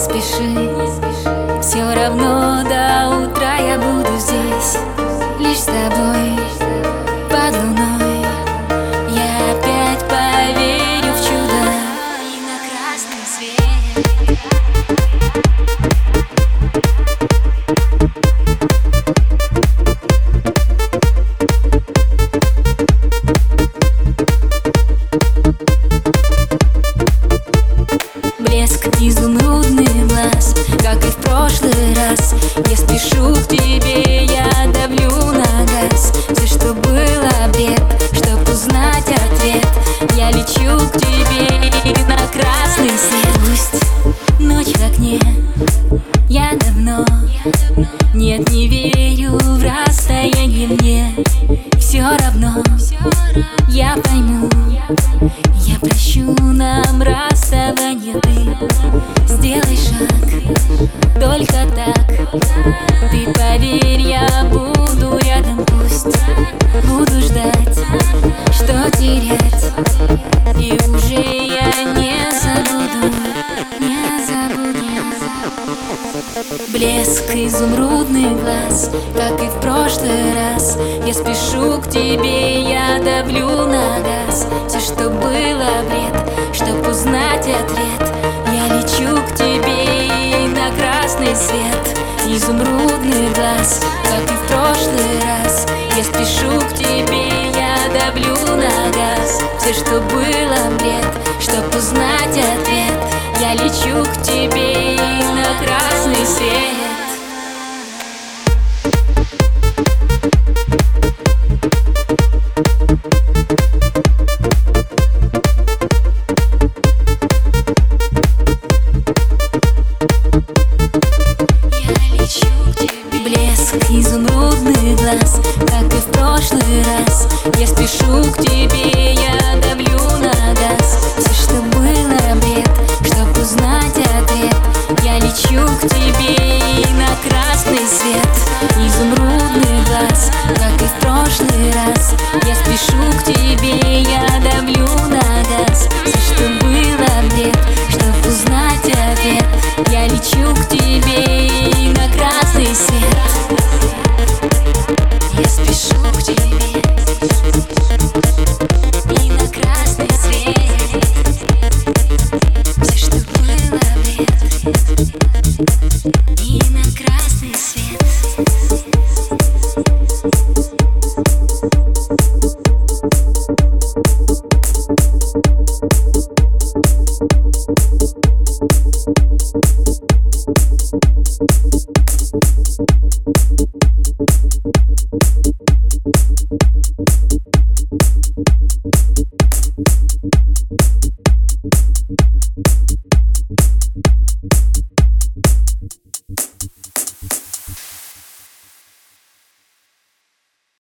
спеши. Все равно до утра я буду здесь Лишь с тобой Я спешу к тебе, я давлю на газ. Все, что было бред, чтоб узнать ответ. Я лечу к тебе на красный свет. Пусть ночь в окне, я давно. Нет, не верю в расстояние мне. Все равно, я пойму. Я прощу нам расставание. Ты сделай шаг, только так Ты поверь, я буду рядом Пусть буду ждать, что терять. И уже я не забуду, не забуду Блеск изумрудный глаз, как и в прошлый раз. Я спешу к тебе, я давлю на газ. Все, что было бред, чтоб узнать ответ. Я лечу к тебе на красный свет Изумрудный глаз, как и в прошлый раз. Я спешу к тебе, я давлю на газ. Все, что было бред, чтоб узнать ответ. Я лечу к тебе блеск изумрудных глаз Как и в прошлый раз. Я спешу к тебе, Имя красный свет.